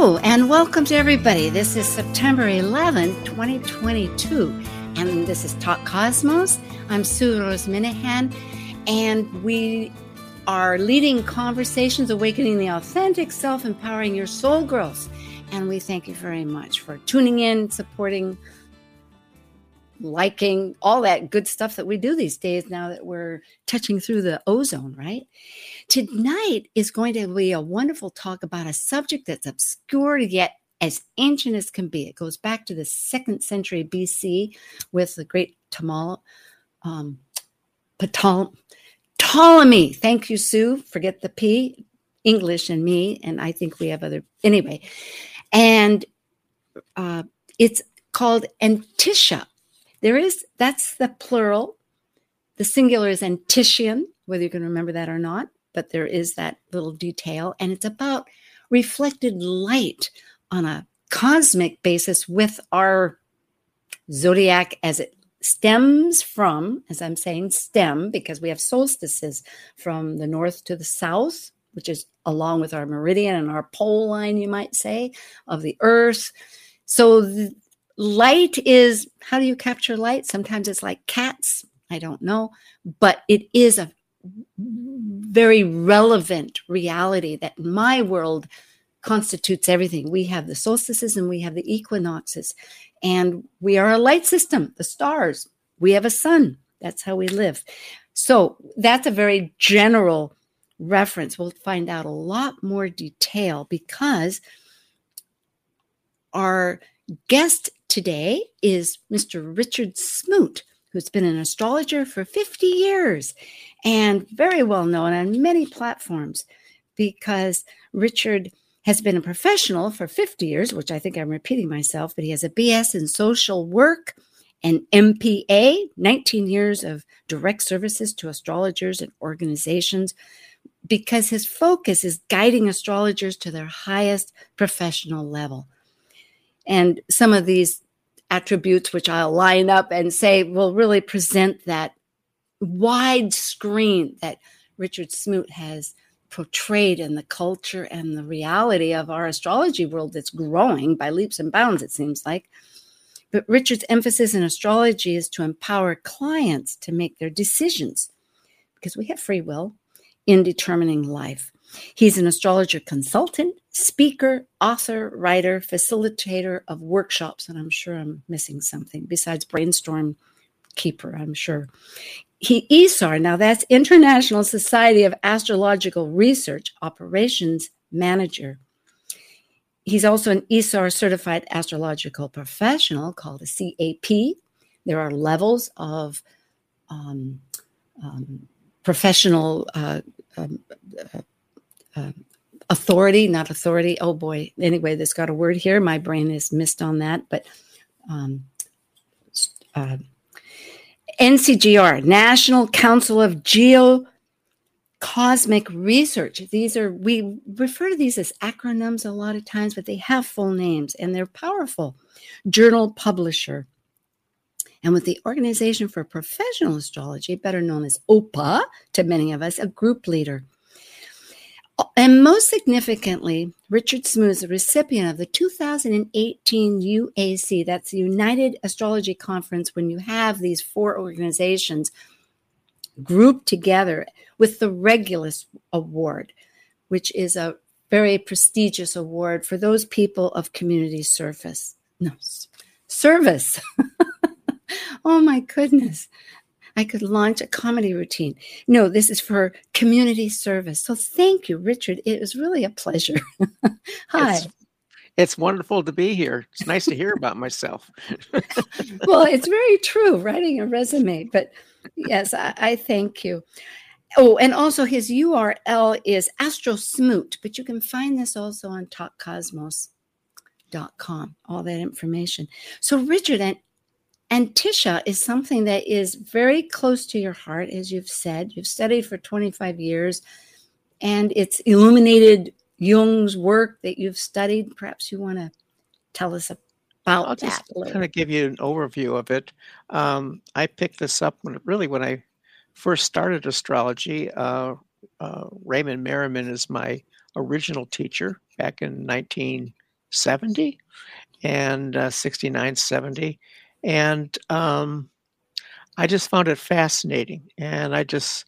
And welcome to everybody. This is September 11, 2022, and this is Talk Cosmos. I'm Sue Rose Minahan, and we are leading conversations, awakening the authentic self, empowering your soul growth. And we thank you very much for tuning in, supporting, liking, all that good stuff that we do these days now that we're touching through the ozone, right? Tonight is going to be a wonderful talk about a subject that's obscure yet as ancient as can be. It goes back to the second century BC with the great Tamal, um, Ptolemy. Thank you, Sue. Forget the P, English and me, and I think we have other. Anyway, and uh, it's called Antiscia. There is that's the plural. The singular is Antiscion, whether you can remember that or not, but there is that little detail, and it's about reflected light on a cosmic basis with our zodiac as it stems from, as I'm saying, stem, because we have solstices from the north to the south, which is along with our meridian and our pole line, you might say, of the earth. So, light is how do you capture light? Sometimes it's like cats. I don't know, but it is a very relevant reality that my world constitutes everything. We have the solstices and we have the equinoxes, and we are a light system, the stars. We have a sun. That's how we live. So that's a very general reference. We'll find out a lot more detail because our guest today is Mr. Richard Smoot, who's been an astrologer for 50 years and very well known on many platforms because Richard has been a professional for 50 years, which I think I'm repeating myself, but he has a BS in social work and MPA, 19 years of direct services to astrologers and organizations, because his focus is guiding astrologers to their highest professional level. And some of these attributes, which I'll line up and say, will really present that wide screen that Richard Smoot has portrayed in the culture and the reality of our astrology world that's growing by leaps and bounds, it seems like. But Richard's emphasis in astrology is to empower clients to make their decisions because we have free will in determining life. He's an astrologer consultant, speaker, author, writer, facilitator of workshops, and I'm sure I'm missing something besides brainstorm keeper, I'm sure he ISAR, now that's International Society of Astrological Research Operations Manager. He's also an ISAR certified astrological professional called a CAP. There are levels of um, um, professional uh, um, uh, uh, authority, not authority. Oh boy. Anyway, there's got a word here. My brain is missed on that, but um, uh, NCGR, National Council of Geo Cosmic Research. These are, we refer to these as acronyms a lot of times, but they have full names and they're powerful. Journal publisher. And with the Organization for Professional Astrology, better known as OPA to many of us, a group leader. And most significantly, Richard Smoot is a recipient of the 2018 UAC, that's the United Astrology Conference, when you have these four organizations grouped together with the Regulus Award, which is a very prestigious award for those people of community service. No, service. oh my goodness. I could launch a comedy routine. No, this is for community service. So thank you, Richard. It was really a pleasure. Hi. It's, it's, wonderful to be here. It's nice to hear about myself. well, it's very true, writing a resume. But yes, I, I thank you. Oh, and also his URL is Astro Smoot, but you can find this also on Talk Cosmos. com, all that information. So, Richard, and, antiscia is something that is very close to your heart, as you've said. You've studied for 25 years, and it's illuminated Jung's work that you've studied. Perhaps you want to tell us about I'll that. just kind of give you an overview of it. Um, I picked this up when really when I first started astrology. Uh, uh, Raymond Merriman is my original teacher back in 1970 and uh, 69, 70. And um, I just found it fascinating. And I just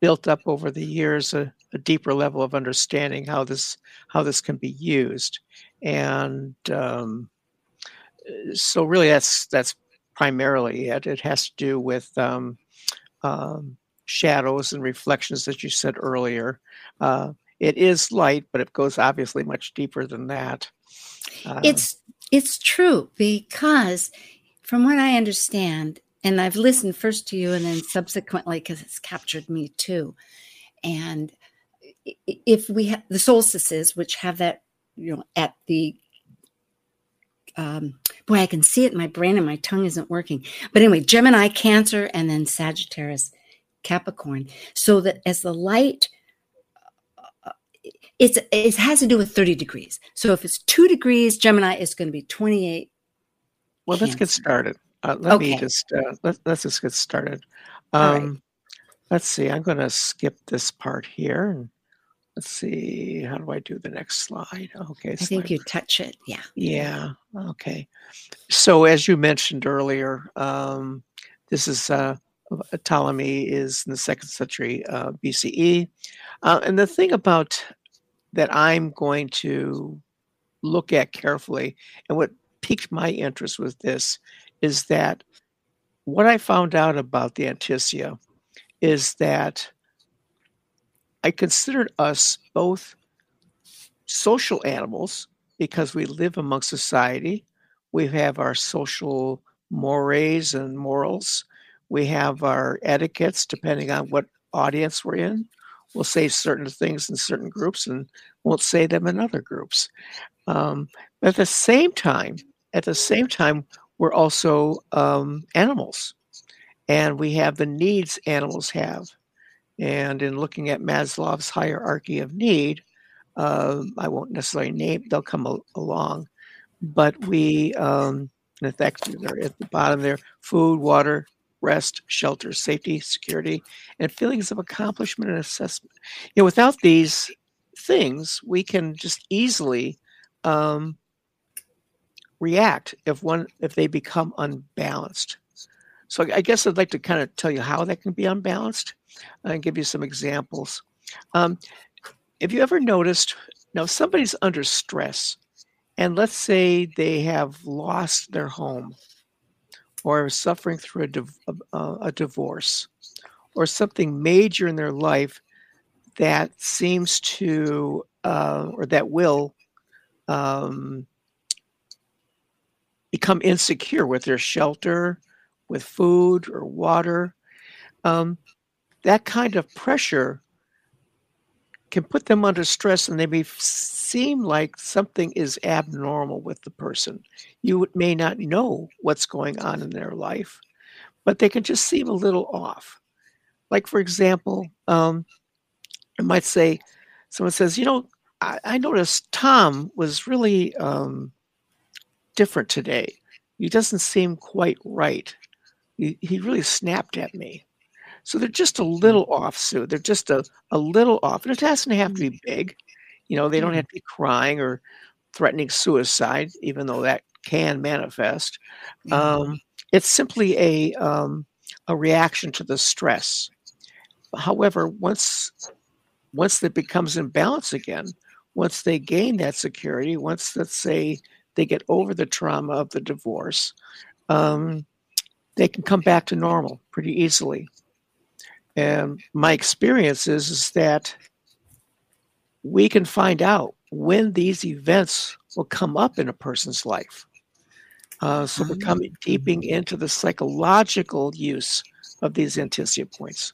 built up over the years a, a, deeper level of understanding how this how this can be used. And um, so really that's that's primarily it. It has to do with um, um, shadows and reflections that you said earlier. Uh, it is light, but it goes obviously much deeper than that. Uh, it's it's true because, from what I understand, and I've listened first to you and then subsequently because it's captured me too, and if we have the solstices, which have that, you know, at the um, boy, I can see it in my brain and my tongue isn't working. But anyway, Gemini, Cancer, and then Sagittarius, Capricorn. So that as the light it's it has to do with 30 degrees. So if it's two degrees, Gemini is going to be 28. Well, let's get started. Uh, let okay. me just uh, let, us just get started. Um, right. Let's see. I'm going to skip this part here and let's see. How do I do the next slide? Okay. I slide. think you touch it. Yeah. Yeah. Okay. So as you mentioned earlier, um, this is uh, Ptolemy is in the second century uh, BCE, uh, and the thing about that I'm going to look at carefully. And what piqued my interest with this is that what I found out about the Antiscia is that I considered us both social animals because we live among society. We have our social mores and morals. We have our etiquettes depending on what audience we're in We'll say certain things in certain groups and won't say them in other groups. Um, but at the same time, at the same time, we're also um, animals, and we have the needs animals have. And in looking at Maslow's hierarchy of need, uh, I won't necessarily name; they'll come along. But we, um, in fact, they're at the bottom there: food, water, rest, shelter, safety, security, and feelings of accomplishment and assessment. You know, without these things, we can just easily um, react if one if they become unbalanced. So I guess I'd like to kind of tell you how that can be unbalanced and give you some examples. Um, if you ever noticed, now somebody's under stress, and let's say they have lost their home or are suffering through a, div- a, a divorce or something major in their life that seems to uh, or that will um, become insecure with their shelter, with food or water. Um, that kind of pressure can put them under stress and they may seem like something is abnormal with the person. You may not know what's going on in their life, but they can just seem a little off. Like, for example, um, I might say, someone says, You know, I, I noticed Tom was really um, different today. He doesn't seem quite right. He, he really snapped at me. So they're just a mm. little off, Sue. They're just a, a little off. And it doesn't have to be big. You know, they don't have to be crying or threatening suicide, even though that can manifest. Um, it's simply a um, a reaction to the stress. However, once once it becomes in balance again, once they gain that security, once let's say they get over the trauma of the divorce, um, they can come back to normal pretty easily. And my experience is, is that we can find out when these events will come up in a person's life. Uh, so we're coming ah. deeping into the psychological use of these antiscia points.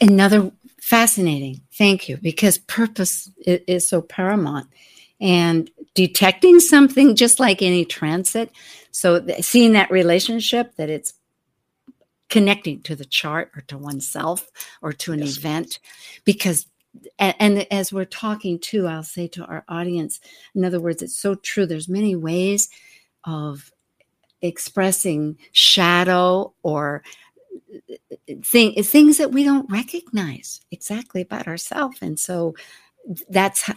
Another fascinating, thank you, because purpose is, is so paramount and detecting something just like any transit. So seeing that relationship that it's connecting to the chart or to oneself or to an yes. event because and, and, as we're talking too i'll say to our audience in other words it's so true there's many ways of expressing shadow or uh, uh, thing, things that we don't recognize exactly about ourselves and so that's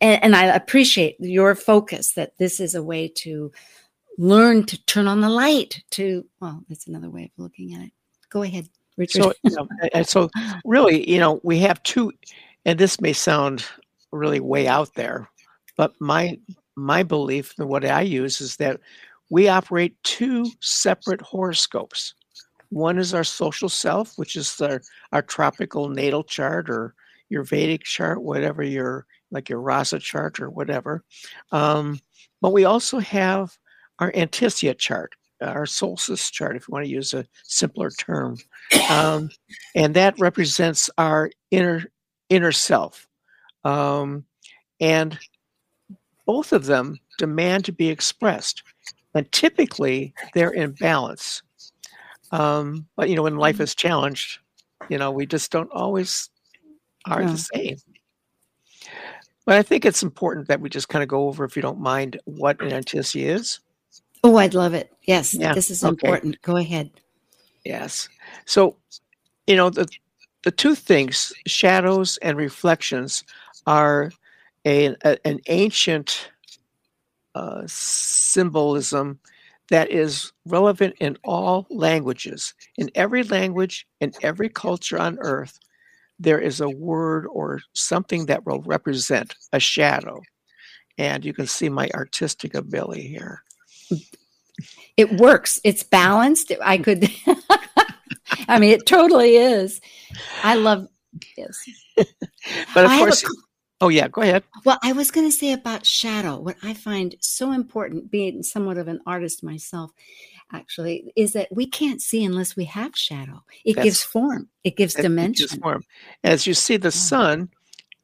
and, and i appreciate your focus that this is a way to learn to turn on the light to well that's another way of looking at it. Go ahead richard. So, you know, so really you know we have two and this may sound really way out there but my my belief and what i use is that we operate two separate horoscopes. One is our social self which is our, our tropical natal chart or your vedic chart whatever your like your rasa chart or whatever um, but we also have our Antiscia chart, our solstice chart, if you want to use a simpler term. Um, and that represents our inner inner self. Um, and both of them demand to be expressed. And typically they're in balance. Um, but you know, when life is challenged, you know, we just don't always are yeah. the same. But I think it's important that we just kind of go over, if you don't mind, what an antiscia is. Oh, I'd love it. Yes, yeah. this is okay. important. Go ahead. Yes. So, you know, the the two things, shadows and reflections, are a, a an ancient uh, symbolism that is relevant in all languages. In every language, in every culture on earth, there is a word or something that will represent a shadow. And you can see my artistic ability here it works. It's balanced. I could, I mean, it totally is. I love this. but of I course, oh, yeah, go ahead. Well, I was going to say about shadow, what I find so important, being somewhat of an artist myself, actually, is that we can't see unless we have shadow. It That's, gives form, it gives dimension. It gives form. As you see, the yeah. sun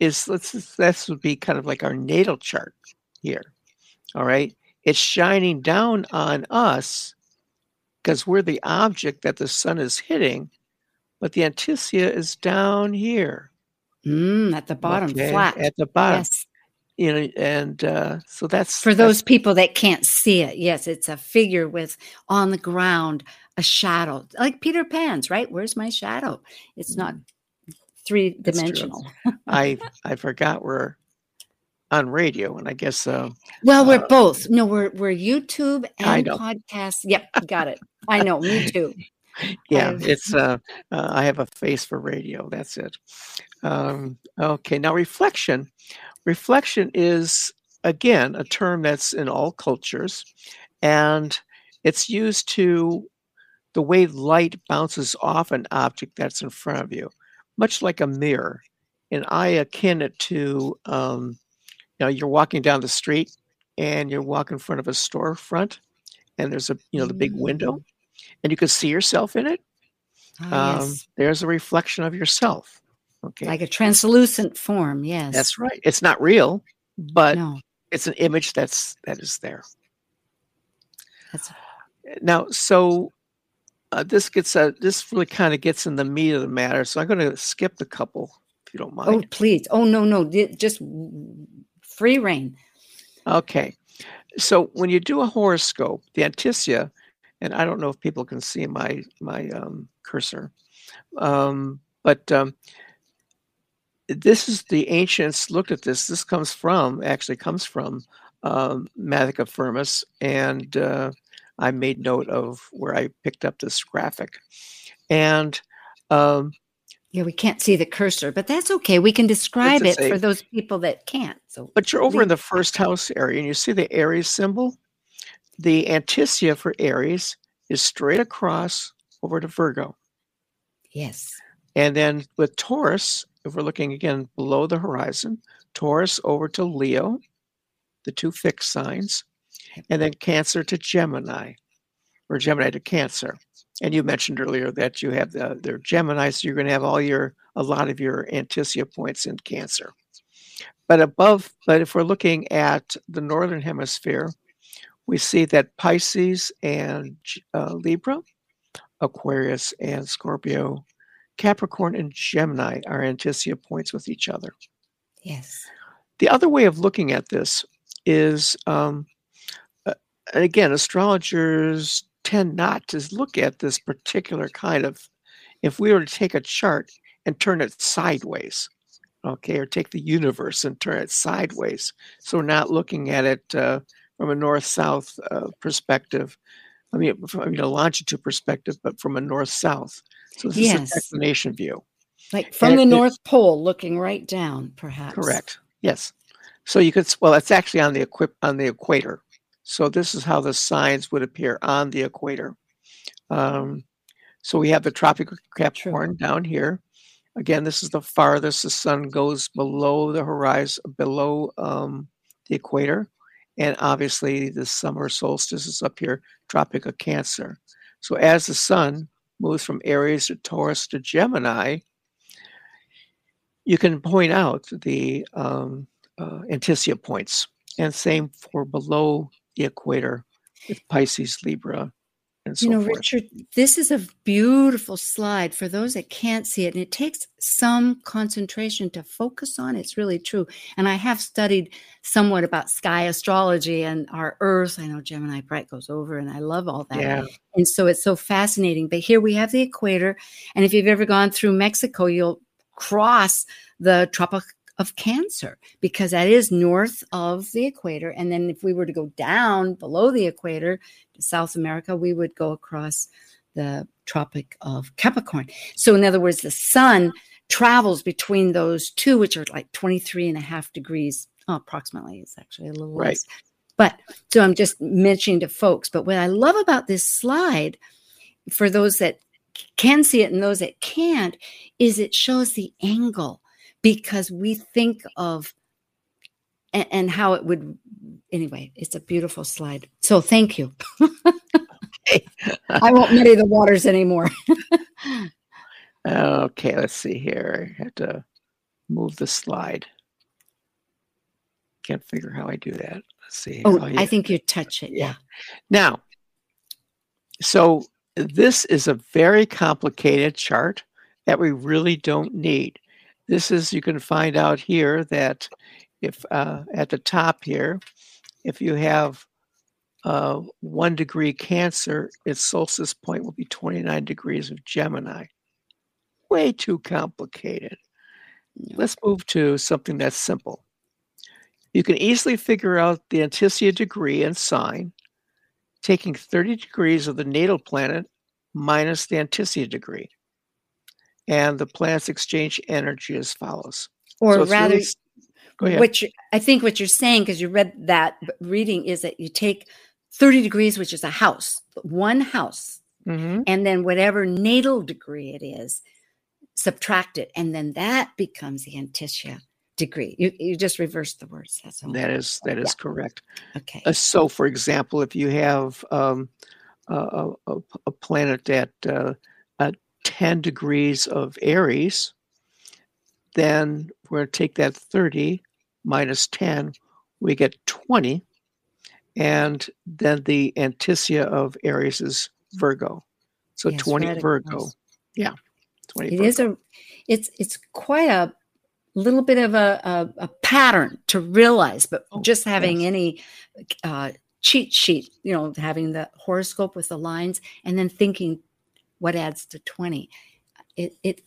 is, let's, this would be kind of like our natal chart here. All right it's shining down on us because we're the object that the sun is hitting, but the antiscia is down here. Mm, at the bottom, okay? flat. At the bottom. Yes. You know, and uh, so that's for those people that can't see it. Yes, it's a figure with on the ground a shadow, like Peter Pan's. Right? Where's my shadow? It's not mm. three dimensional. I I forgot we're on radio, and I guess. Uh, well, we're uh, both. No, we're we're YouTube and podcast. Yep, got it. I know. Me too. Yeah, it's. Uh, uh, I have a face for radio. That's it. Um, okay, now reflection. Reflection is again a term that's in all cultures, and it's used to the way light bounces off an object that's in front of you, much like a mirror. And I akin it to um, you know you're walking down the street and you walk in front of a storefront and there's a you know the big window mm-hmm. and you can see yourself in it oh, um, yes. there's a reflection of yourself okay. Like a translucent form yes. That's right. It's not real but no. it's an image that's that is there. That's now so uh, this gets uh, this really kind of gets in the meat of the matter so i'm going to skip the couple if you don't mind. Oh please. Oh no no. Just free reign. Okay. So when you do a horoscope, the antiscia, and I don't know if people can see my my um, cursor, um, but um, this is the ancients looked at this. This comes from actually comes from um, Matheca Firmus, and uh, I made note of where I picked up this graphic, and um, yeah, we can't see the cursor, but that's okay. We can describe it for those people that can't. So, but you're over in the first house area and you see the Aries symbol. The antiscia for Aries is straight across over to Virgo. Yes. And then with Taurus, if we're looking again below the horizon, Taurus over to Leo, the two fixed signs, and then Cancer to Gemini, or Gemini to Cancer. And you mentioned earlier that you have the, the Gemini, so you're going to have all your a lot of your Antiscia points in Cancer. but above, but if we're looking at the northern hemisphere, we see that Pisces and uh, Libra, Aquarius and Scorpio, Capricorn and Gemini are Antiscia points with each other. Yes. The other way of looking at this is, um, uh, again, astrologers tend not to look at this particular kind of. If we were to take a chart and turn it sideways, okay, or take the universe and turn it sideways, so we're not looking at it uh, from a north-south uh, perspective. I mean, from I mean, a longitude perspective, but from a north-south. So this Yes. is a declination view. Like from And the it- North Pole, looking right down, perhaps. Correct. Yes. So you could well, it's actually on the equip on the equator. So this is how the signs would appear on the equator. Um, so we have the Tropic of Capricorn down here. Again, this is the farthest the sun goes below the horizon, below um, the equator, and obviously the summer solstice is up here, Tropic of Cancer. So as the sun moves from Aries to Taurus to Gemini, you can point out the um, uh, Antiscia points, and same for below the equator with Pisces, Libra, and so You know, forth. Richard, this is a beautiful slide for those that can't see it. And it takes some concentration to focus on. It's really true. And I have studied somewhat about sky astrology and our Earth. I know Gemini Bright goes over, and I love all that. Yeah, And so it's so fascinating. But here we have the equator. And if you've ever gone through Mexico, you'll cross the Tropic of Cancer because that is north of the equator. And then if we were to go down below the equator to South America, we would go across the Tropic of Capricorn. So, in other words, the sun travels between those two, which are like 23 and a half degrees, oh, approximately. It's actually a little Right. less. But so I'm just mentioning to folks. But what I love about this slide for those that can see it and those that can't is it shows the angle because we think of and, and how it would anyway it's a beautiful slide so thank you i won't muddy the waters anymore Okay, let's see here. I have to move the slide. Can't figure how I do that. Let's see. oh, oh yeah. i think you touch it yeah Now, so this is a very complicated chart that we really don't need. This is, you can find out here that if uh, at the top here, if you have uh, one degree Cancer, its solstice point will be 29 degrees of Gemini. Way too complicated. Let's move to something that's simple. You can easily figure out the Antiscia degree and sign taking 30 degrees of the natal planet minus the Antiscia degree. And the planets exchange energy as follows. or So really rather go ahead. Which I think what you're saying, because you read that reading, is that you take 30 degrees, which is a house, one house, Mhm. and then whatever natal degree it is, subtract it, and then that becomes the antiscia degree. You you just reverse the words. That's all. That is that is Yeah. correct. okay. Uh, so, for example, if you have um, a, a, a- planet that uh, 10 degrees of Aries, then we're going to take that 30 minus 10, we get 20. And then the Antiscia of Aries is Virgo. So Yes, 20 right Virgo. Yeah. 20 It Virgo. is a, it's it's quite a little bit of a a, a pattern to realize, but Oh, just having yes. any uh, cheat sheet, you know, having the horoscope with the lines, and then thinking what adds to twenty, it it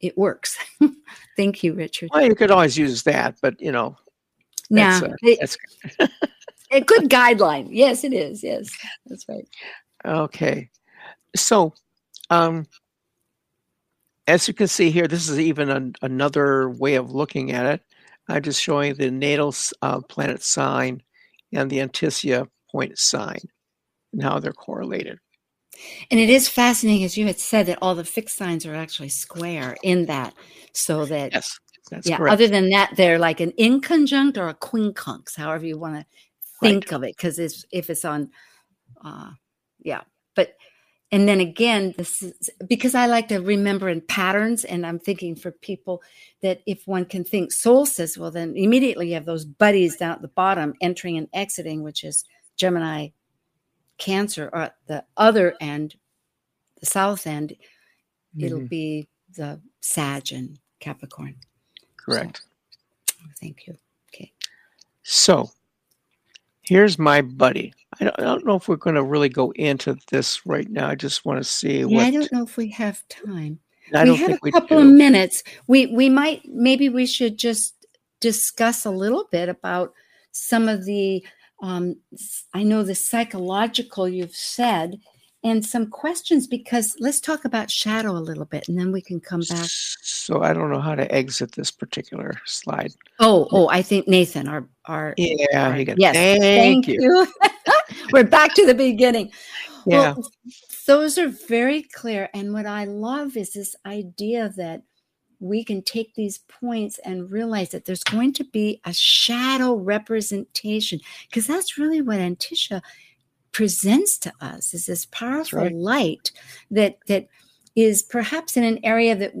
it works. Thank you, Richard. well, you could always use that, but you know, Now, that's, uh, a good guideline. Yes, it is. Yes, that's right. Okay. So, um, as you can see here, this is even an, another way of looking at it. I'm just showing the natal uh, planet sign and the Antiscia point sign and how they're correlated. And it is fascinating, as you had said, that all the fixed signs are actually square in that, so that Yes, that's yeah. correct. Other than that, they're like an inconjunct or a quincunx, however you want to think of it, because it's if it's on, uh, yeah. But and then again this is because i like to remember in patterns and i'm thinking for people that if one can think solstice well then immediately you have those buddies down at the bottom entering and exiting which is gemini cancer or at the other end the south end mm-hmm. it'll be the sag and capricorn correct so, thank you okay so here's my buddy I don't, I don't know if we're going to really go into this right now. I just want to see yeah, what. I don't know if we have time. I we have a couple of minutes. We we might maybe we should just discuss a little bit about some of the. Um, I know the psychological you've said, and some questions because let's talk about shadow a little bit, and then we can come back. So I don't know how to exit this particular slide. Oh, oh, I think Nathan, our our yeah, our, yes, thank, thank you. you. We're back to the beginning. Yeah. Well, those are very clear. And what I love is this idea that we can take these points and realize that there's going to be a shadow representation because that's really what Antiscia presents to us is this powerful right. light that that is perhaps in an area that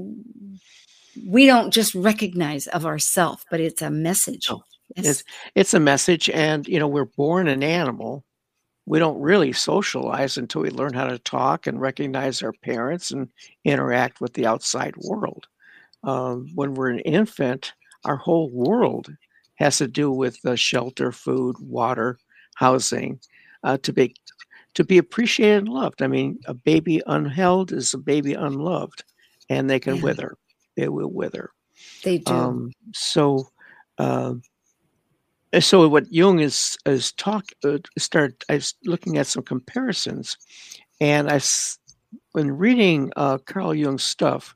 we don't just recognize of ourselves but it's a message no. yes. it's, it's a message and you know we're born an animal we don't really socialize until we learn how to talk and recognize our parents and interact with the outside world. Um, when we're an infant, our whole world has to do with the shelter, food, water, housing, uh, to be to be appreciated and loved. I mean, a baby unheld is a baby unloved, and they can yeah. wither. They will wither. They do. Um, so, uh, so what Jung is is talk uh, start. I was looking at some comparisons, and I when reading uh, Carl Jung's stuff,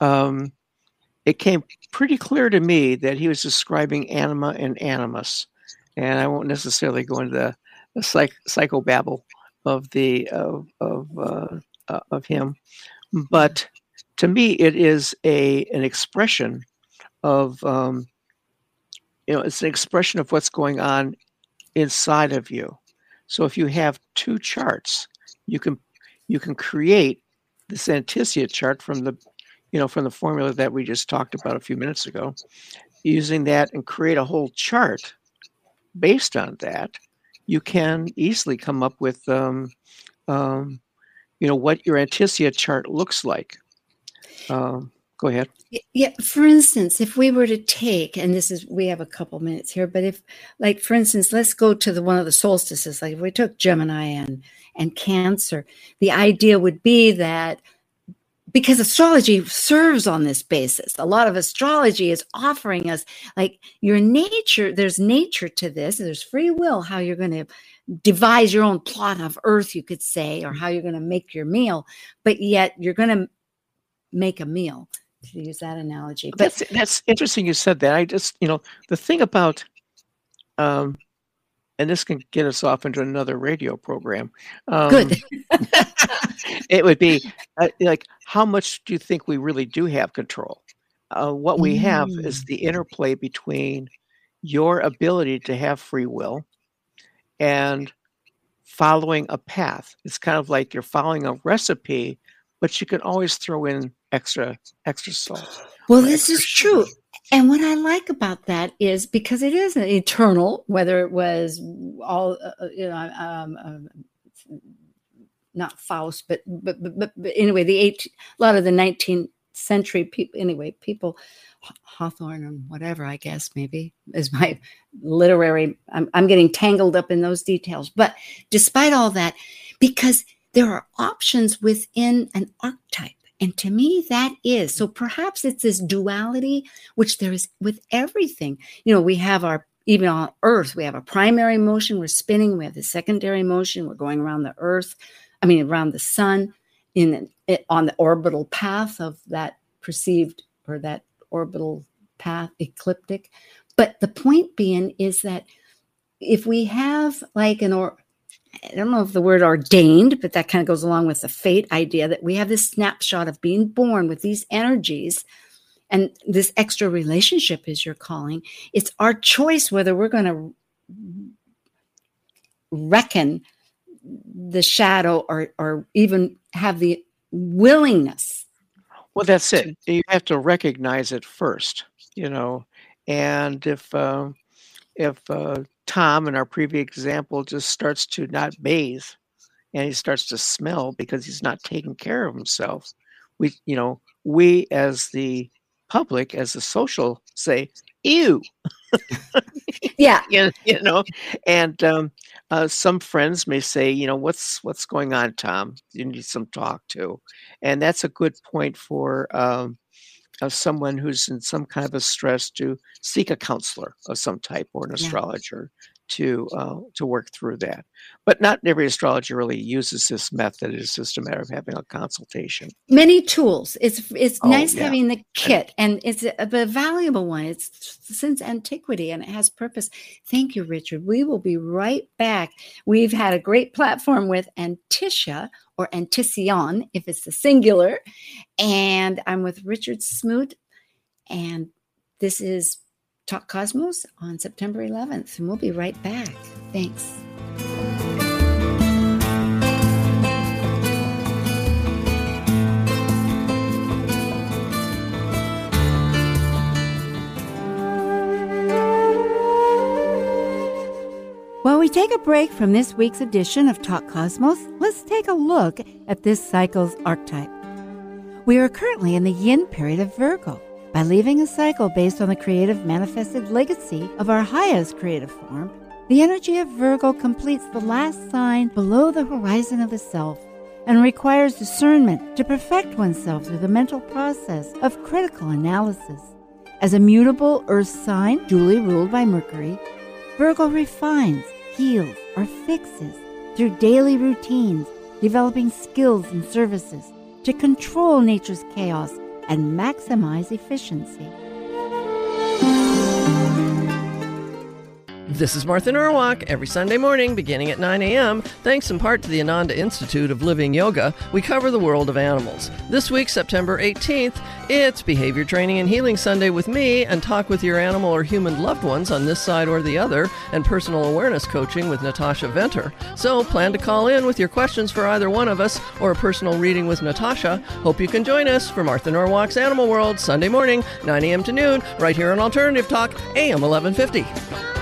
um, it came pretty clear to me that he was describing anima and animus, and I won't necessarily go into the, the psych, psychobabble of the of of, uh, uh, of him, but to me it is a an expression of um, you know it's an expression of what's going on inside of you. So if you have two charts you can you can create this antiscia chart from the you know from the formula that we just talked about a few minutes ago using that and create a whole chart based on that you can easily come up with um, um, you know what your antiscia chart looks like um, Go ahead. Yeah. For instance, if we were to take, and this is, we have a couple minutes here, but if, like, for instance, let's go to the one of the solstices. Like, if we took Gemini and and Cancer, the idea would be that because astrology serves on this basis. A lot of astrology is offering us like your nature, there's nature to this, there's free will, how you're going to devise your own plot of earth, you could say, or how you're going to make your meal, but yet you're going to make a meal to use that analogy. But that's that's interesting. You said that. I just you know the thing about, um, and this can get us off into another radio program. Um, Good. it would be uh, like how much do you think we really do have control? Uh, what we mm. have is mm. the interplay between your ability to have free will and following a path. It's kind of like you're following a recipe, but you can always throw in extra extra salt. Well, this is true. And what I like about that is because it is eternal, whether it was all, uh, uh you know, um, um, not Faust, but, but, but, but, anyway, the eight, a lot of the 19th century people, anyway, people, Hawthorne and whatever, I guess, maybe is my literary, I'm, I'm getting tangled up in those details. But despite all that, because there are options within an archetype and to me, that is so perhaps it's this duality, which there is with everything. You know, we have our, even on Earth, we have a primary motion, we're spinning, we have the secondary motion, we're going around the Earth, I mean, around the sun in eh, on the orbital path of that perceived or that orbital path, ecliptic. But the point being is that if we have like an or I don't know if the word ordained, but that kind of goes along with the fate idea that we have this snapshot of being born with these energies and this extra relationship is your calling. It's our choice whether we're going to reckon the shadow or, or even have the willingness. Well, that's it. You have to recognize it first, you know. And if uh, if uh, Tom, in our previous example, just starts to not bathe, and he starts to smell because he's not taking care of himself, we, you know, we as the public, as the social, say, "Ew." yeah, you, you know, and um, uh, some friends may say, you know, what's what's going on, Tom? You need some talk to, and that's a good point for um, uh, someone who's in some kind of a stress to seek a counselor of some type or an astrologer to uh, to work through that. But not every astrologer really uses this method. It's just a matter of having a consultation. Many tools. It's it's oh, nice yeah. having the kit, and it's a, a, valuable one. It's since antiquity, and it has purpose. Thank you, Richard. We will be right back. We've had a great platform with Antiscia or Antiscion, if it's the singular, and I'm with Richard Smoot, and this is Talk Cosmos on September 11th, and we'll be right back. Thanks. While we take a break from this week's edition of Talk Cosmos, let's take a look at this cycle's archetype. We are currently in the yin period of Virgo. By leaving a cycle based on the creative manifested legacy of our highest creative form, the energy of Virgo completes the last sign below the horizon of the self and requires discernment to perfect oneself through the mental process of critical analysis. As a mutable earth sign duly ruled by Mercury, Virgo refines, heals, or fixes through daily routines, developing skills and services to control nature's chaos and maximize efficiency. This is Martha Norwalk. Every Sunday morning, beginning at 9 a.m., thanks in part to the Ananda Institute of Living Yoga, we cover the world of animals. This week, September 18th, it's Behavior Training and Healing Sunday with me, and talk with your animal or human loved ones on this side or the other, and personal awareness coaching with Natasha Venter. So plan to call in with your questions for either one of us or a personal reading with Natasha. Hope you can join us for Martha Norwalk's Animal World, Sunday morning, 9 a.m. to noon, right here on Alternative Talk, AM 1150.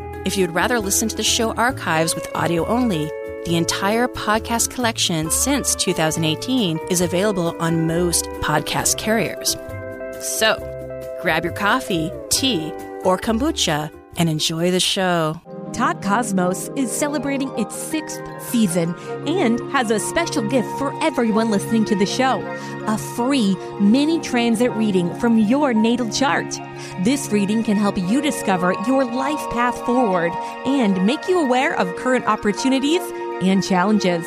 if you'd rather listen to the show archives with audio only, the entire podcast collection since 2018 is available on most podcast carriers. So, grab your coffee, tea, or kombucha and enjoy the show. Talk Cosmos is celebrating its sixth season and has a special gift for everyone listening to the show a free mini transit reading from your natal chart. This reading can help you discover your life path forward and make you aware of current opportunities and challenges.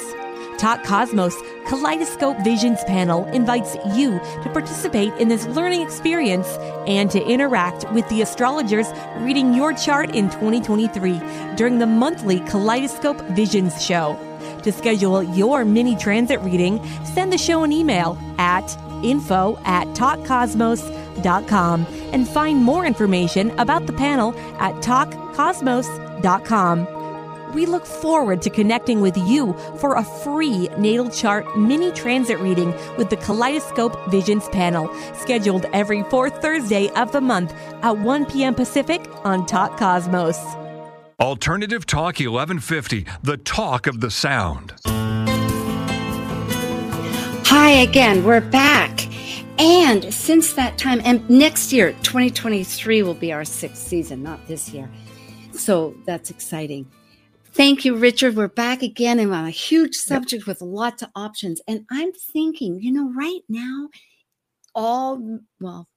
Talk Cosmos Kaleidoscope Visions panel invites you to participate in this learning experience and to interact with the astrologers reading your chart in 2023 during the monthly Kaleidoscope Visions show. To schedule your mini transit reading, send the show an email at info at talkcosmos.com and find more information about the panel at talkcosmos.com. We look forward to connecting with you for a free natal chart mini transit reading with the Kaleidoscope Visions panel, scheduled every fourth Thursday of the month at 1 p.m. Pacific on Talk Cosmos. Alternative Talk 1150, the talk of the sound. Hi again, we're back. And since that time, and next year, 2023 will be our sixth season, not this year. So that's exciting. Thank you, Richard. We're back again and on a huge subject yep. with lots of options. And I'm thinking, you know, right now, all, well,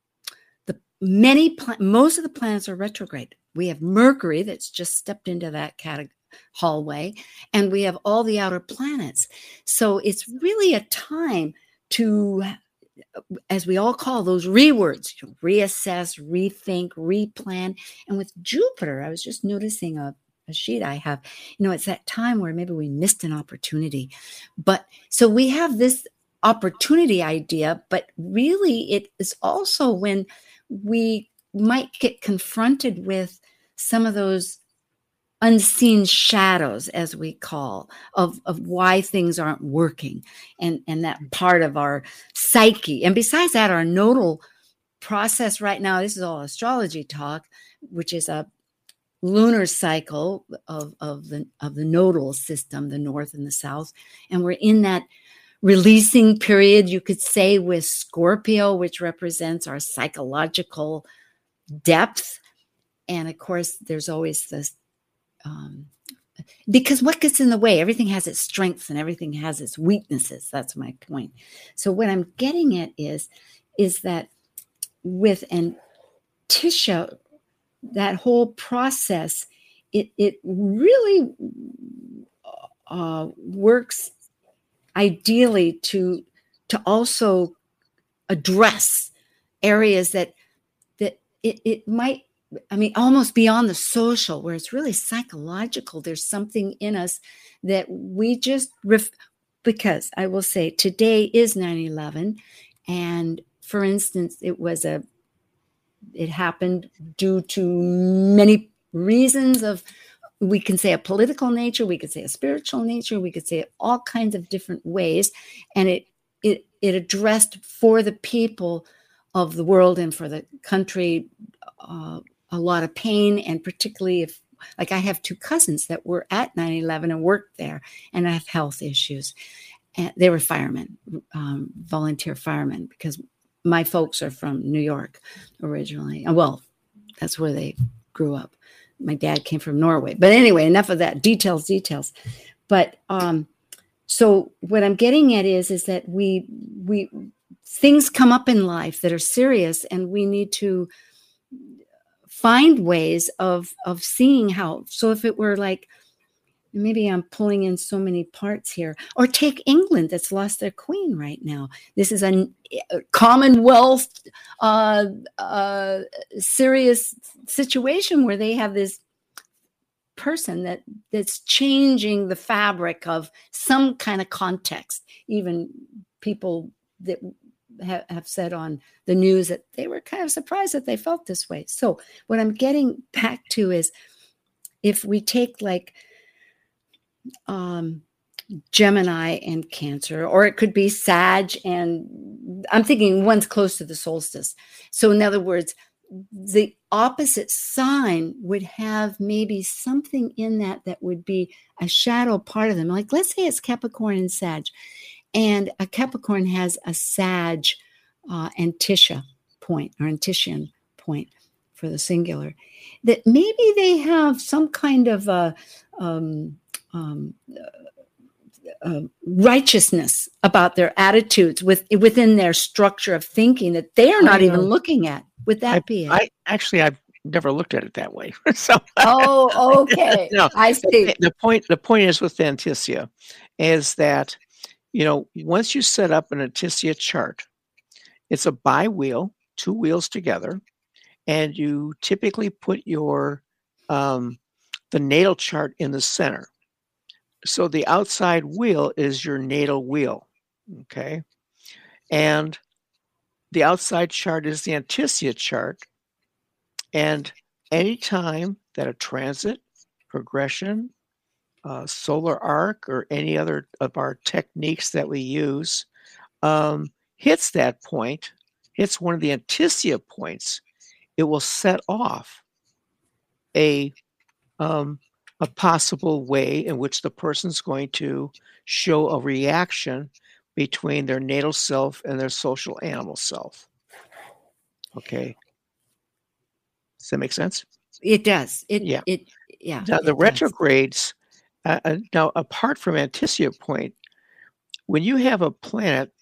the many, most of the planets are retrograde. We have Mercury that's just stepped into that hallway, and we have all the outer planets. So it's really a time to as we all call those rewords, reassess, rethink, replan. And with Jupiter, I was just noticing a, a sheet I have, you know, it's that time where maybe we missed an opportunity. But so we have this opportunity idea, but really it is also when we might get confronted with some of those unseen shadows as we call of of why things aren't working and and that mm. part of our psyche and besides that our nodal process right now this is all astrology talk which is a lunar cycle of of the of the nodal system the north and the south. And we're in that releasing period you could say with scorpio which represents our psychological depth. And of course there's always this um, because what gets in the way everything has its strengths and everything has its weaknesses. That's my point. So what i'm getting at is is that with Antiscia that whole process it it really uh, works ideally to to also address areas that that it, it might I mean, almost beyond the social, where it's really psychological. There's something in us that we just, ref- because I will say today is 9 11. And for instance, it was a, it happened due to many reasons of, we can say a political nature, we could say a spiritual nature, we could say all kinds of different ways. And it, it, it addressed for the people of the world and for the country uh, a lot of pain and particularly if like I have two cousins that were at 9/11 and worked there, and I have health issues. And they were firemen, um, volunteer firemen, because my folks are from New York originally. Uh, well, that's where they grew up. My dad came from Norway, but anyway, enough of that. Details, details. But um, so what I'm getting at is is that we we things come up in life that are serious, and we need to find ways of of seeing how so if it were like maybe i'm pulling in so many parts here. Or take england that's lost their queen right now. This is a, a commonwealth uh, uh, serious situation where they have this person that that's changing the fabric of some kind of context. Even people that ha- have said on the news that they were kind of surprised that they felt this way. So, what I'm getting back to is if we take like um, Gemini and Cancer, or it could be Sag and I'm thinking one's close to the solstice. So, in other words, the opposite sign would have maybe something in that that would be a shadow part of them. Like, let's say it's Capricorn and Sag. And a Capricorn has a Sag uh, Antiscia point or Antiscion point for the singular. That maybe they have some kind of a um, um, uh, righteousness about their attitudes with within their structure of thinking that they are not even looking at. Would that I, be it? I actually I've never looked at it that way. so oh, okay. no, I see. The point the point is with Antiscia is that you know, once you set up an Antiscia chart, it's a bi-wheel, two wheels together, and you typically put your um, the natal chart in the center. So the outside wheel is your natal wheel, okay, and the outside chart is the Antiscia chart, and anytime that a transit, progression, uh, solar arc or any other of our techniques that we use um, hits that point, hits one of the Antiscia points, it will set off a um, a possible way in which the person's going to show a reaction between their natal self and their social animal self. Okay. Does that make sense? It does. It yeah. It yeah. Now the retrogrades uh, uh, now, apart from Antiscia point, when you have a planet,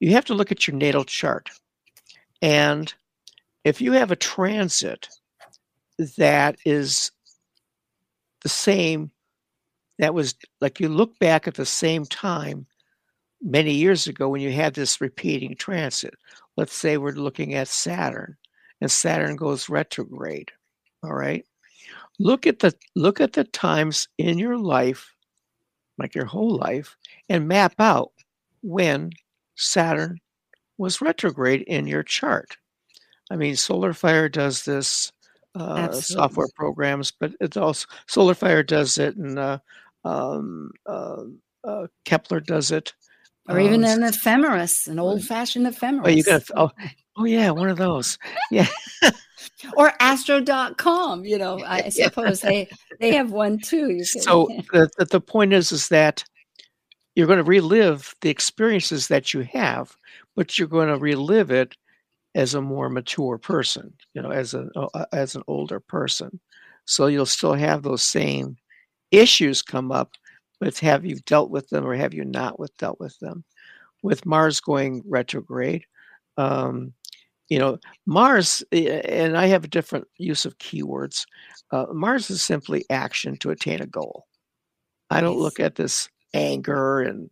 you have to look at your natal chart. And if you have a transit that is the same that was like you look back at the same time many years ago when you had this repeating transit. Let's say we're looking at Saturn and Saturn goes retrograde. All right. Look at the look at the times in your life, like your whole life, and map out when Saturn was retrograde in your chart. I mean, Solar Fire does this uh, software programs, but it's also SolarFire does it, and uh, um, uh, uh, Kepler does it, or even um, an ephemeris, an old-fashioned ephemeris. Oh, you got oh, oh yeah, one of those. Yeah. or astro.com, you know, I suppose they they have one too. So the, the point is is that you're going to relive the experiences that you have, but you're going to relive it as a more mature person, you know, as a as an older person. So you'll still have those same issues come up, but have you dealt with them or have you not with dealt with them? With Mars going retrograde, um, you know, Mars, and I have a different use of keywords. Uh, Mars is simply action to attain a goal. I don't look at this anger and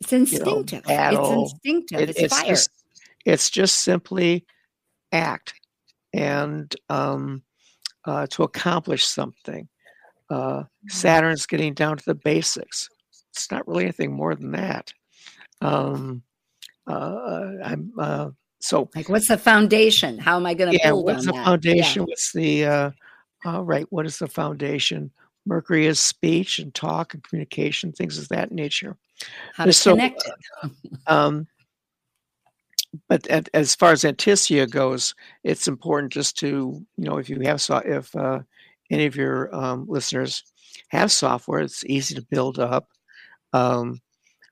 it's instinctive. You know, battle. It's instinctive. It, it's, it's, fire. Just, it's just simply act and um, uh, to accomplish something. Uh, mm-hmm. Saturn's getting down to the basics. It's not really anything more than that. Um, uh, I'm uh, so like, what's the foundation? How am I going to yeah, build what's the that? foundation? Yeah. What's the uh, uh, right? What is the foundation? Mercury is speech and talk and communication, things of that nature. How to so, connect it. um, but at, as far as Antiscia goes, it's important just to you know if you have so if uh, any of your um, listeners have software, it's easy to build up. Um,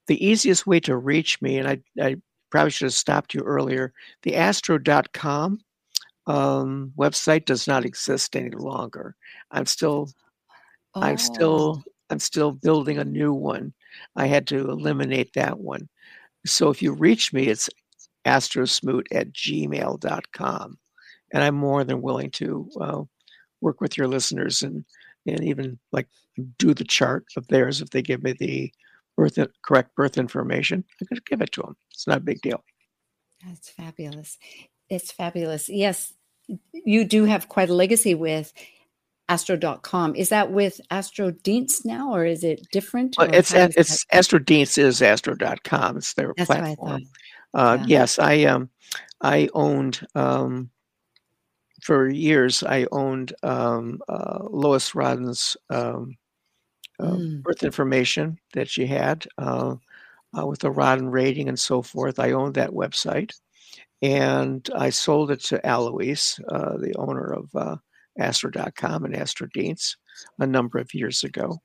the easiest way to reach me, and I, I probably should have stopped you earlier, the astro.com um, website does not exist any longer. I'm still, oh. I'm still, I'm still building a new one. I had to eliminate that one. So if you reach me, it's astrosmoot at gmail.com. And I'm more than willing to uh, work with your listeners and, and even like do the chart of theirs if they give me the birth correct birth information. Going to give it to them. It's not a big deal. That's fabulous. It's fabulous. Yes, you do have quite a legacy with astro.com. Is that with Astrodienst now or is it different? Well, it's it's Astrodienst is astro.com. It's their That's platform. Uh, yeah. Yes, I um, I owned um, for years. I owned um, uh, Lois Rodden's um, uh, mm. birth information that she had uh, uh, with the Rodden rating and so forth. I owned that website, and I sold it to Alois, uh, the owner of Astro.com and Astrodienst, a number of years ago.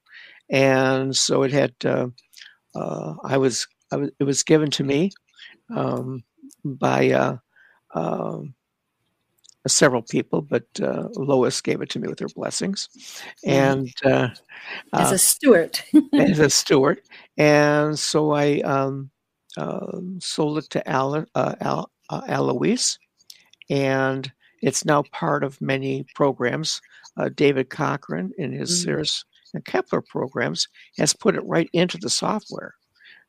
And so it had. I was, I was. It was given to me um, by uh, uh, several people, but uh, Lois gave it to me with her blessings, mm-hmm. and uh, as a steward, as a steward, and so I um, um sold it to Al, uh, Al, uh, Alois, and it's now part of many programs. David Cochrane, in his mm. Sirius and Kepler programs, has put it right into the software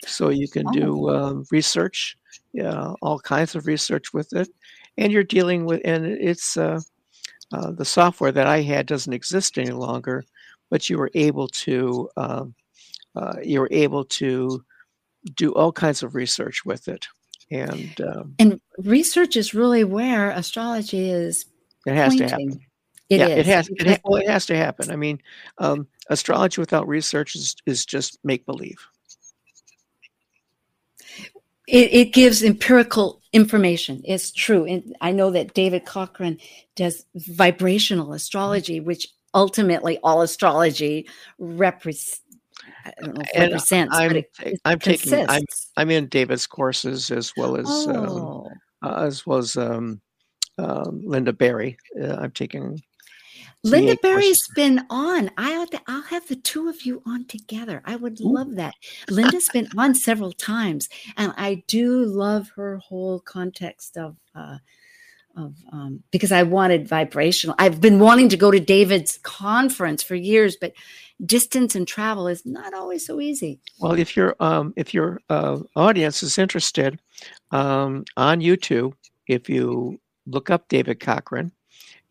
so you can oh. do um, research, yeah, all kinds of research with it, and you're dealing with, and it's uh, uh, the software that I had doesn't exist any longer, but you were able to um, uh, you were able to do all kinds of research with it, and um, and research is really where astrology is. It has pointing. to happen. It yeah, is. it has. It, ha- well, it has to happen. I mean, um, astrology without research is, is just make believe it, it, gives empirical information. It's true. And I know that David Cochrane does vibrational astrology, which ultimately all astrology represents. represents. I'm, it, it I'm taking. I'm, I'm in David's courses as well as um, oh. um, uh, as well as um, um, Linda Barry. Uh, I'm taking Linda Barry's been on. I'll, I'll have the two of you on together. I would love that. Linda's been on several times, and I do love her whole context of uh, of um, because I wanted vibrational. I've been wanting to go to David's conference for years, but distance and travel is not always so easy. Well, if your um, if your uh, audience is interested um, on YouTube, if you look up David Cochrane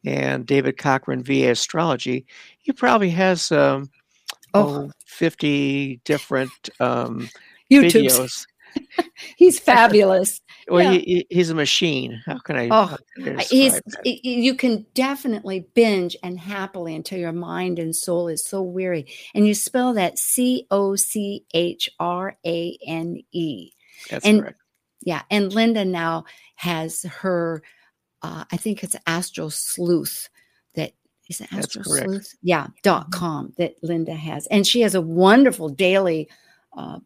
and David Cochrane VA Astrology, he probably has um, oh. oh 50 different um, videos. he's fabulous. well, yeah. he, he's a machine. How can I? Oh, can I he's. That? You can definitely binge and happily until your mind and soul is so weary. And you spell that C O C H R A N E. That's and, correct. Yeah, and Linda now has her. Uh, I think it's Astro Sleuth that is it Astro Sleuth? Yeah, dot mm-hmm. com that Linda has, and she has a wonderful daily. Uh,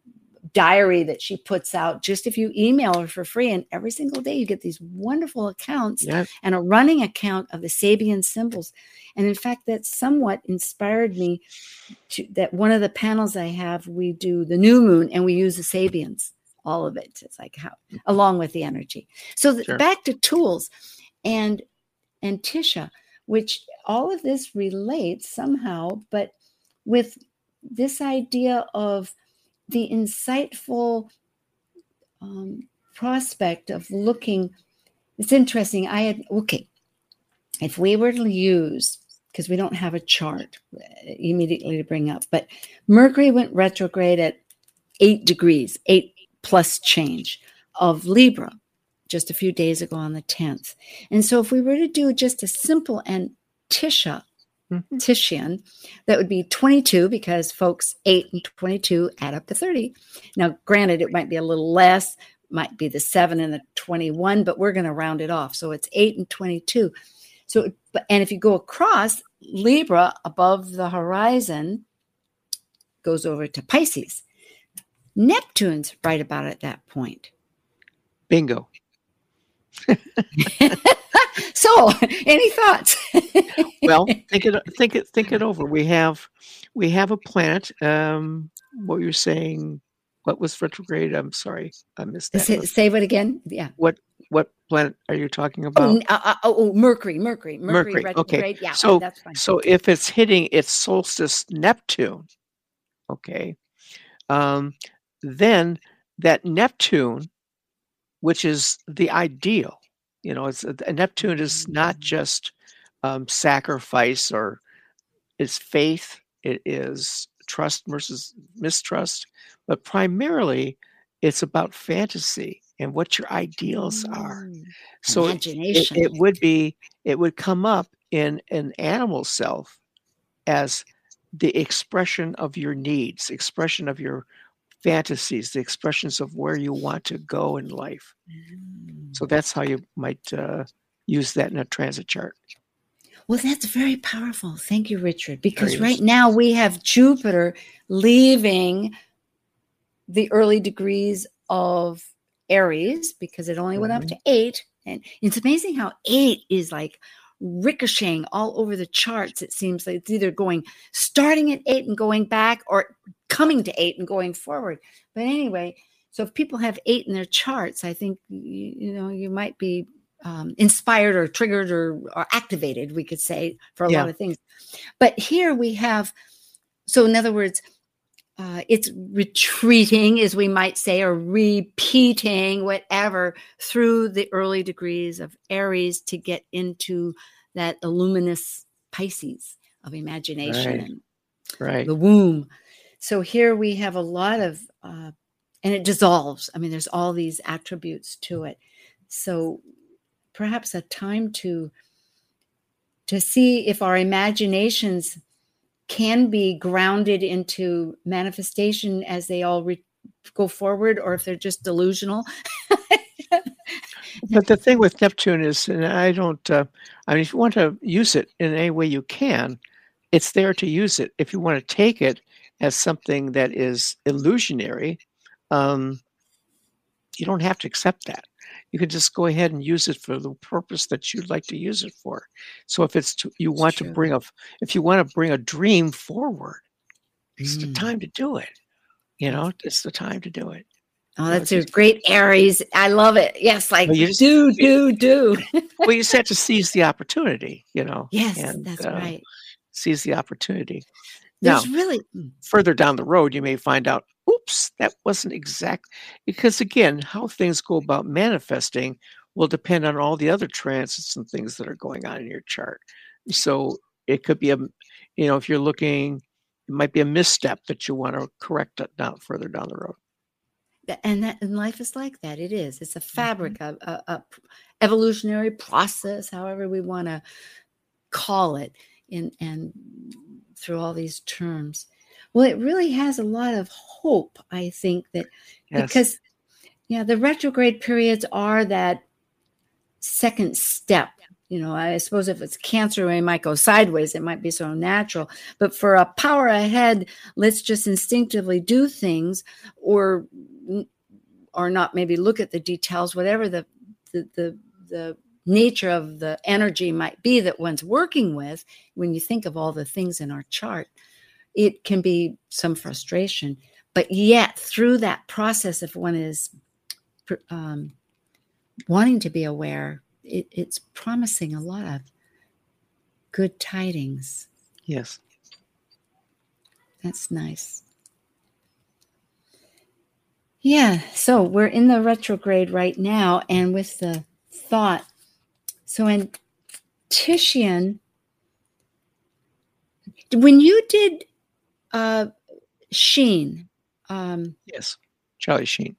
diary that she puts out just if you email her for free. And every single day you get these wonderful accounts yes. and a running account of the Sabian symbols. And in fact, that somewhat inspired me to that one of the panels I have, we do the new moon and we use the Sabians, all of it. It's like how along with the energy. So sure. back to tools and Antiscia, which all of this relates somehow, but with this idea of the insightful um, prospect of looking. It's interesting. I had, okay, if we were to use, because we don't have a chart immediately to bring up, but Mercury went retrograde at eight degrees, eight plus change of Libra just a few days ago on the 10th. And so if we were to do just a simple and Tisha mm-hmm. Titian. That would be 22 because folks 8 and 22 add up to 30. Now, granted, it might be a little less, might be the 7 and the 21, but we're going to round it off. So it's 8 and 22. So, and if you go across Libra above the horizon, goes over to Pisces. Neptune's right about at that point. Bingo. so, any thoughts? well, think it think it think it over. We have we have a planet. Um, what you're saying? What was retrograde? I'm sorry, I missed that. Say, say what again? Yeah. What what planet are you talking about? Oh, uh, uh, oh, oh Mercury, Mercury, Mercury. Mercury. Okay. Yeah. So that's fine. So if it's hitting its solstice Neptune, okay, um, then that Neptune, which is the ideal, you know, it's Neptune is not just um, sacrifice or it's faith. It is trust versus mistrust, but primarily it's about fantasy and what your ideals are. Mm, so it, it, it would be it would come up in an animal self as the expression of your needs, expression of your fantasies, the expressions of where you want to go in life. So mm. that's how you might uh, use that in a transit chart. Well, that's very powerful. Thank you, Richard. Because right now we have Jupiter leaving the early degrees of Aries because it only mm-hmm. went up mm-hmm. to eight. And it's amazing how eight is like ricocheting all over the charts. It seems like it's either going starting at eight and going back or coming to eight and going forward. But anyway, so if people have eight in their charts, I think you, you know you might be um, inspired or triggered or, or activated, we could say, for a yeah. lot of things. But here we have, so in other words, uh, it's retreating, as we might say, or repeating whatever through the early degrees of Aries to get into that luminous Pisces of imagination, right. right. the womb. So here we have a lot of, uh, and it dissolves. I mean, there's all these attributes to it. So perhaps a time to to see if our imaginations can be grounded into manifestation as they all re- go forward or if they're just delusional but the thing with neptune is and i don't uh, i mean if you want to use it in any way you can it's there to use it if you want to take it as something that is illusionary um, you don't have to accept that you can just go ahead and use it for the purpose that you'd like to use it for. So if it's to, you want to bring a if you want to bring a dream forward, it's mm. the time to do it. You know, it's the time to do it. Oh, that's a great Aries. I love it. Yes, like well, just, do, do, do. well, you just have to seize the opportunity, you know. Yes, and, that's uh, right. Seize the opportunity. There's now, really hmm. further down the road, you may find out, oops, that wasn't exact. Because again, how things go about manifesting will depend on all the other transits and things that are going on in your chart. So it could be a, you know, if you're looking, it might be a misstep that you want to correct it down further down the road and that and life is like that it is it's a fabric mm-hmm. a, a, a, evolutionary process however we want to call it in and through all these terms. Well it really has a lot of hope i think that yes. because yeah the retrograde periods are that second step. You know i suppose if it's cancer it might go sideways. It might be so natural. But for a power ahead let's just instinctively do things or or not maybe look at the details whatever the the the, the nature of the energy might be that one's working with when you think of all the things in our chart it can be some frustration. But yet through that process if one is um, wanting to be aware it, it's promising a lot of good tidings. Yes. That's nice. Yeah, so we're in the retrograde right now, and with the thought, so in Titian, when you did uh, Sheen, um, yes, Charlie Sheen,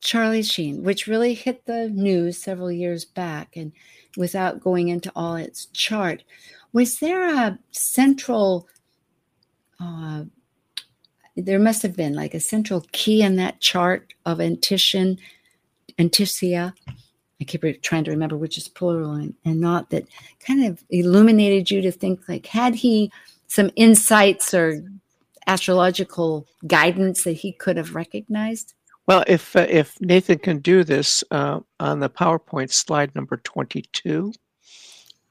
Charlie Sheen, which really hit the news several years back, and without going into all its chart, was there a central uh, there must have been like a central key in that chart of Antiscion, Antiscia. I keep trying to remember which is plural and, and not that kind of illuminated you to think like, had he some insights or astrological guidance that he could have recognized? Well, if uh, if Nathan can do this uh, on the PowerPoint slide number twenty-two,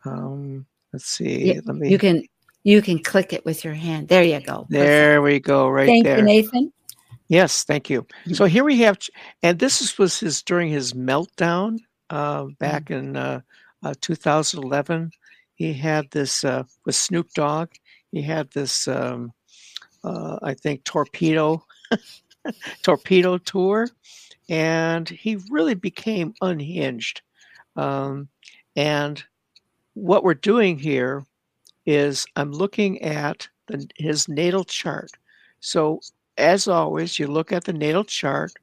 um, let's see. Yeah, let me. You can you can click it with your hand. There you go. There Perfect. we go, right thank there. you, Nathan. Yes, thank you. Mm-hmm. So here we have, and this was his during his meltdown uh, back mm. in uh, uh, 2011. He had this uh, with Snoop Dogg. He had this, um, uh, I think, torpedo, torpedo tour, and he really became unhinged. Um, and what we're doing here is I'm looking at the, his natal chart. So, as always, you look at the natal chart.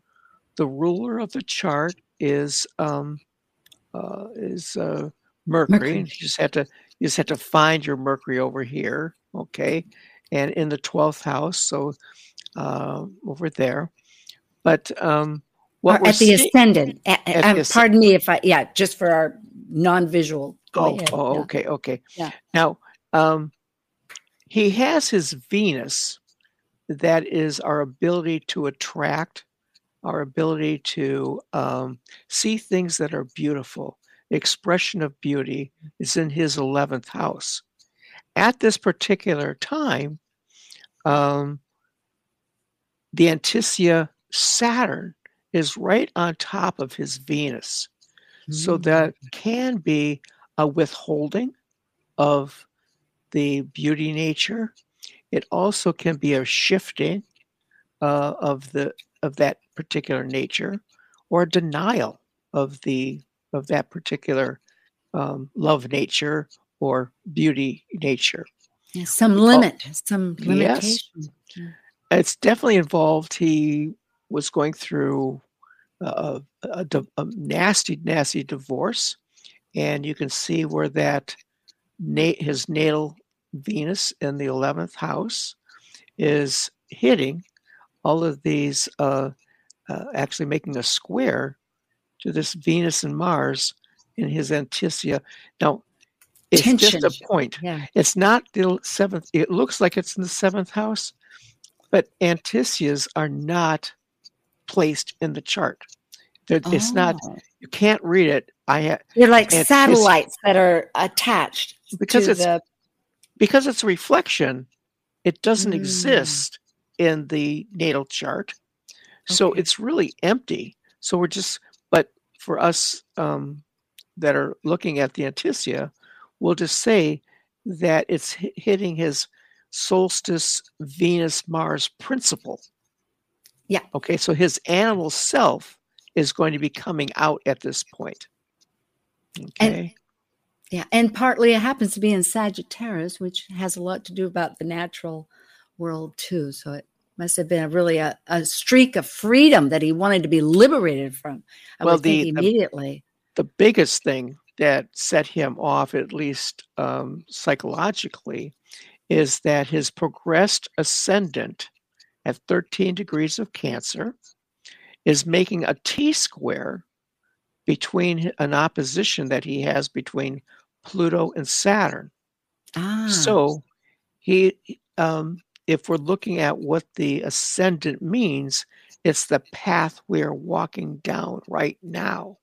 The ruler of the chart is um, uh, is uh, Mercury. Mercury. And you just have to you just have to find your Mercury over here, okay, and in the twelfth house. So uh, over there, but um, what at the ascendant. At, at um, the pardon me if I yeah, just for our non-visual. oh, oh yeah. okay, okay. Yeah. Now um, he has his Venus, that is our ability to attract, our ability to um, see things that are beautiful. The expression of beauty is in his 11th house. At this particular time, um, the Antiscia Saturn is right on top of his Venus. Mm-hmm. So that mm. can be a withholding of the beauty nature. It also can be a shifting uh, of the of that particular nature, or a denial of the of that particular um, love nature or beauty nature. Yeah, some limit, oh, some limitation. Yes. It's definitely involved. He was going through a, a, a, nasty, nasty divorce, and you can see where that his natal Venus in the 11th house is hitting all of these, uh, uh, actually making a square to this Venus and Mars in his Antiscia. Now, it's Tension. just a point. Yeah. It's not the seventh. It looks like it's in the seventh house, but Antiscias are not placed in the chart. Oh. It's not. Oh. You can't read it. I. Ha- They're like satellites that are attached because to it's the because it's a reflection, it doesn't mm. exist in the natal chart. So Okay. it's really empty. So we're just, but for us um, that are looking at the Antiscia, we'll just say that it's hitting his solstice Venus Mars principle. Yeah. Okay. So his animal self is going to be coming out at this point. Okay. Yeah, and partly it happens to be in Sagittarius, which has a lot to do about the natural world too. So it must have been a really a, a streak of freedom that he wanted to be liberated from. I Well, the- the- immediately. the biggest thing that set him off, at least um, psychologically, is that his progressed ascendant at 13 degrees of Cancer is making a T square between an opposition that he has between Pluto and Saturn. ah, So he, um, if we're looking at what the ascendant means, it's the path we're walking down right now.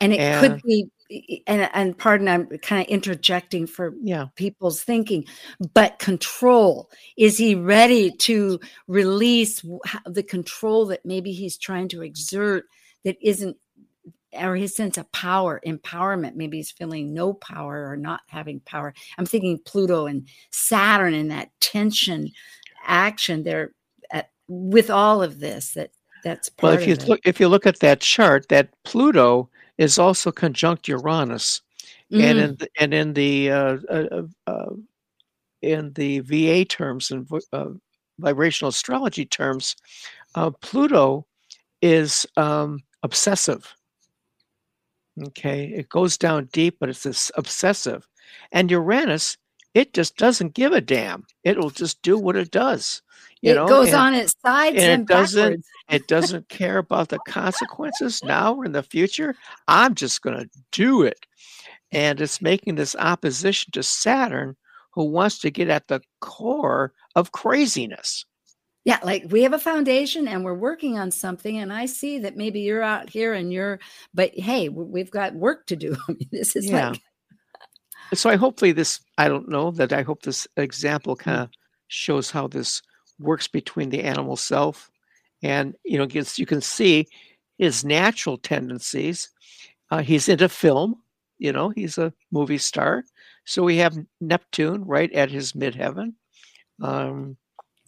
and it and- could be. And, and pardon, I'm kind of interjecting for Yeah. people's thinking, but control. Is he ready to release the control that maybe he's trying to exert that isn't, or his sense of power, empowerment? Maybe he's feeling no power or not having power. I'm thinking Pluto and Saturn and that tension action there at, with all of this. That that's part Well, if you look if you look at that chart, that Pluto is also conjunct Uranus, and Mm, in the, and in the uh, uh, uh, in the VA terms and uh, vibrational astrology terms, uh, Pluto is um, obsessive. Okay, it goes down deep, but it's this obsessive, and Uranus, it just doesn't give a damn. It'll just do what it does. You it know, goes and- on its sides and it and, doesn't- it doesn't care about the consequences now or in the future. I'm just going to do it. And it's making this opposition to Saturn, who wants to get at the core of craziness. Yeah, like we have a foundation and we're working on something, and I see that maybe you're out here and you're, but hey, we've got work to do. I mean, this is Yeah. like, So I hopefully this, I don't know that I hope this example kind of shows how this works between the animal self and, you know, gets, you can see his natural tendencies. Uh, he's into film, you know, he's a movie star. So we have Neptune right at his midheaven. Um,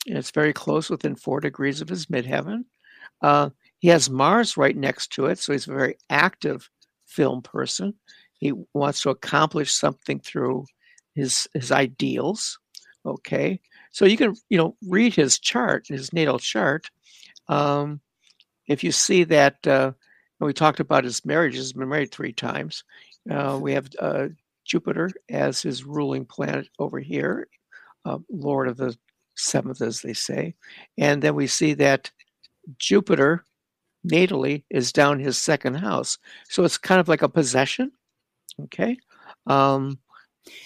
it's very close within four degrees of his midheaven. Uh, he has Mars right next to it. So he's a very active film person. He wants to accomplish something through his his ideals. Okay. So you can, you know, read his chart, his natal chart. Um, if you see that, uh, we talked about his marriage, he's been married three times. Uh, we have uh, Jupiter as his ruling planet over here, uh, Lord of the seventh, as they say. And then we see that Jupiter natally is down his second house. So it's kind of like a possession. Okay. Um,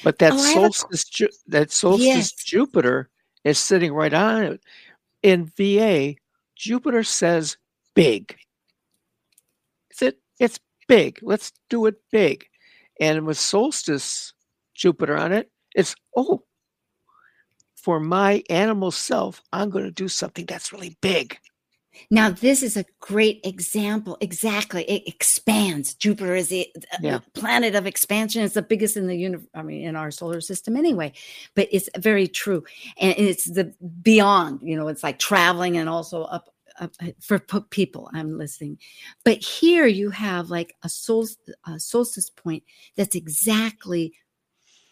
but that Oh, have a solstice, Ju- that solstice Yes. Jupiter is sitting right on it. In VA, Jupiter says big. It's it. It's big. Let's do it big. And with solstice Jupiter on it, it's oh, for my animal self, I'm going to do something that's really big. now this is a great example. Exactly. It expands. Jupiter is the Yeah. planet of expansion. It's the biggest in the universe, I mean, in our solar system anyway, but it's very true. And it's the beyond, you know, it's like traveling and also up. up uh, for people, I'm listening, but here you have like a, sol- a solstice point that's exactly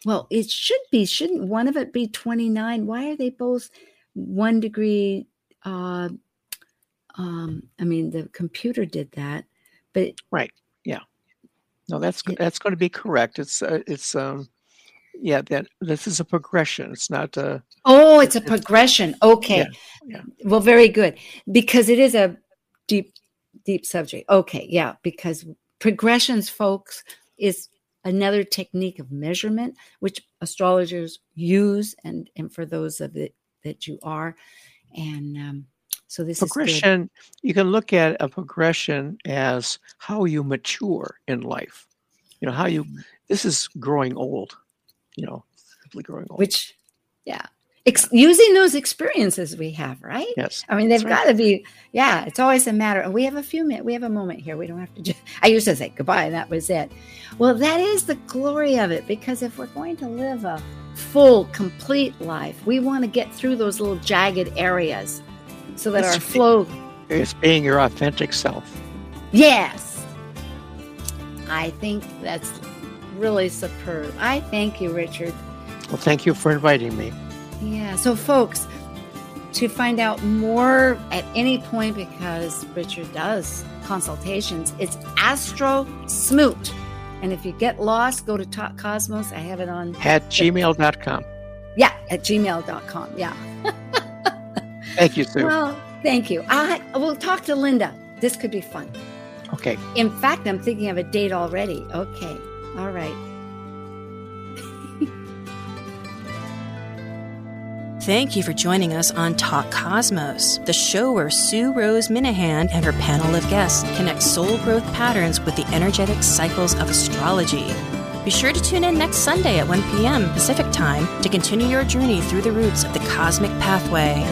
Well, it should be. Shouldn't one of it be 29? Why are they both one degree? Uh, um, I mean, the computer did that, but it, right, yeah. No, that's Yeah. that's going to be correct. It's uh, it's um yeah that this is a progression. It's not uh oh, it's a progression. Okay. yeah, yeah. Well, very good because it is a deep, deep subject. Okay. Yeah. Because progressions, folks, is another technique of measurement which astrologers use, and and for those of it that you are, and um, so this progression. You can look at a progression as how you mature in life. You know how you. This is growing old. You know, simply growing old. which yeah Ex- using those experiences we have, right? Yes. I mean, they've got right. to be, yeah, it's always a matter. And we have a few minutes, we have a moment here. We don't have to just, I used to say goodbye and that was it. Well, that is the glory of it because if we're going to live a full, complete life, we want to get through those little jagged areas so that It's our flow, It's being your authentic self. yes. I think that's really superb. I thank you, Richard. Well, thank you for inviting me. Yeah. So, folks, to find out more at any point, because Richard does consultations, it's Astro Smoot. And if you get lost, go to Talk Cosmos. I have it on, At gmail.com. yeah, at gmail.com. Yeah. Thank you, Sue. Well, thank you. I will talk to Linda. This could be fun. okay. In fact, I'm thinking of a date already. Okay. All right. Thank you for joining us on Talk Cosmos, the show where Sue Rose Minahan and her panel of guests connect soul growth patterns with the energetic cycles of astrology. Be sure to tune in next Sunday at 1 p.m. Pacific Time to continue your journey through the roots of the cosmic pathway.